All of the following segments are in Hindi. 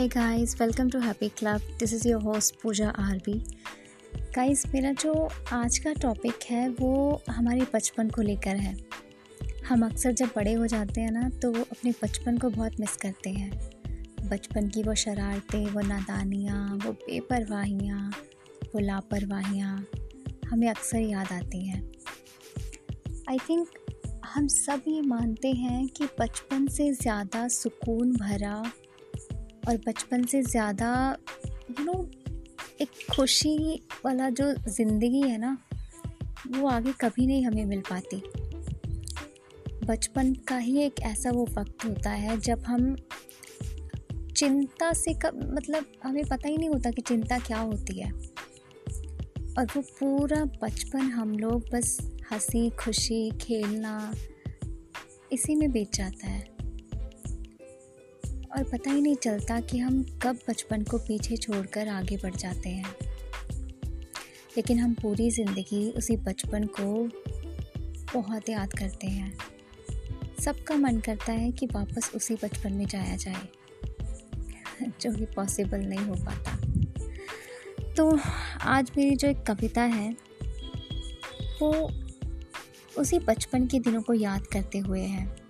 Hey guys welcome to happy club this is your host Pooja RB guys मेरा जो आज का टॉपिक है, वो हमारे बचपन को लेकर है। हम अक्सर जब बड़े हो जाते हैं ना तो वो अपने बचपन को बहुत मिस करते हैं। बचपन की वो शरारतें, वो नादानियाँ, वो बेपरवाहियाँ, वो लापरवाहियाँ हमें अक्सर याद आती हैं। आई थिंक हम सब ये मानते हैं कि बचपन से ज़्यादा सुकून भरा और बचपन से ज़्यादा यू नो एक खुशी वाला जो ज़िंदगी है ना, वो आगे कभी नहीं हमें मिल पाती। बचपन का ही एक ऐसा वो वक्त होता है जब हम चिंता से कब मतलब हमें पता ही नहीं होता कि चिंता क्या होती है। और वो पूरा बचपन हम लोग बस हँसी, खुशी, खेलना, इसी में बीत जाता है। और पता ही नहीं चलता कि हम कब बचपन को पीछे छोड़कर आगे बढ़ जाते हैं। लेकिन हम पूरी ज़िंदगी उसी बचपन को बहुत याद करते हैं। सबका मन करता है कि वापस उसी बचपन में जाया जाए, जो कि पॉसिबल नहीं हो पाता। तो आज मेरी जो एक कविता है, वो उसी बचपन के दिनों को याद करते हुए है।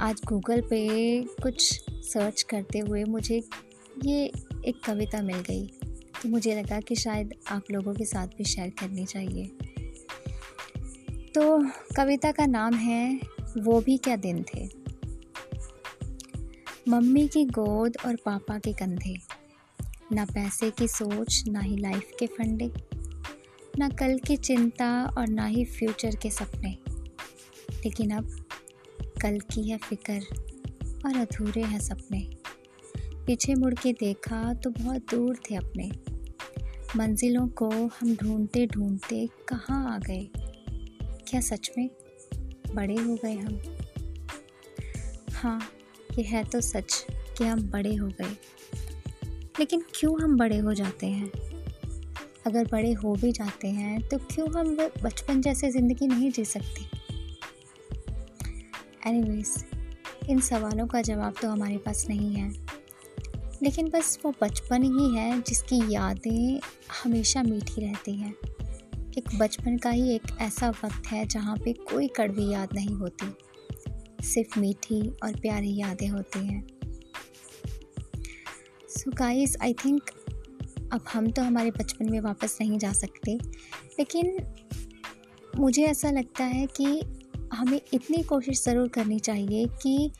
आज गूगल पे कुछ सर्च करते हुए मुझे ये एक कविता मिल गई तो मुझे लगा कि शायद आप लोगों के साथ भी शेयर करनी चाहिए। तो कविता का नाम है, वो भी क्या दिन थे? मम्मी की गोद और पापा के कंधे। ना पैसे की सोच, ना ही लाइफ के फंडे। ना कल की चिंता और ना ही फ्यूचर के सपने। लेकिन अब कल की है फ़िक्र और अधूरे हैं सपने। पीछे मुड़ के देखा तो बहुत दूर थे अपने। मंजिलों को हम ढूंढते ढूंढते कहाँ आ गए? क्या सच में बड़े हो गए हम? हाँ ये है तो सच कि हम बड़े हो गए। लेकिन क्यों हम बड़े हो जाते हैं? अगर बड़े हो भी जाते हैं तो क्यों हम बचपन जैसे ज़िंदगी नहीं जी सकते? एनीवेज इन सवालों का जवाब तो हमारे पास नहीं है। लेकिन बस वो बचपन ही है जिसकी यादें हमेशा मीठी रहती हैं। एक बचपन का ही एक ऐसा वक्त है जहाँ पे कोई कड़वी याद नहीं होती। सिर्फ़ मीठी और प्यारी यादें होती हैं। सो गाइस आई थिंक अब हम तो हमारे बचपन में वापस नहीं जा सकते। लेकिन मुझे ऐसा लगता है कि हमें इतनी कोशिश ज़रूर करनी चाहिए कि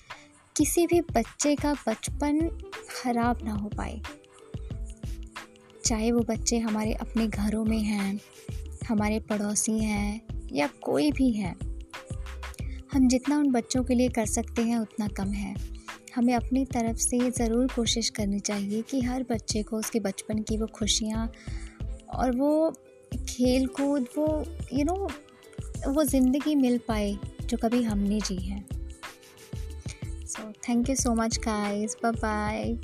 किसी भी बच्चे का बचपन ख़राब ना हो पाए। चाहे वो बच्चे हमारे अपने घरों में हैं हमारे पड़ोसी हैं या कोई भी है हम जितना उन बच्चों के लिए कर सकते हैं उतना कम है। हमें अपनी तरफ़ से ज़रूर कोशिश करनी चाहिए कि हर बच्चे को उसके बचपन की वो खुशियाँ और वो खेल कूद वो यू you नो know, वो ज़िंदगी मिल पाए जो कभी हमने जी है। So thank you so much guys bye bye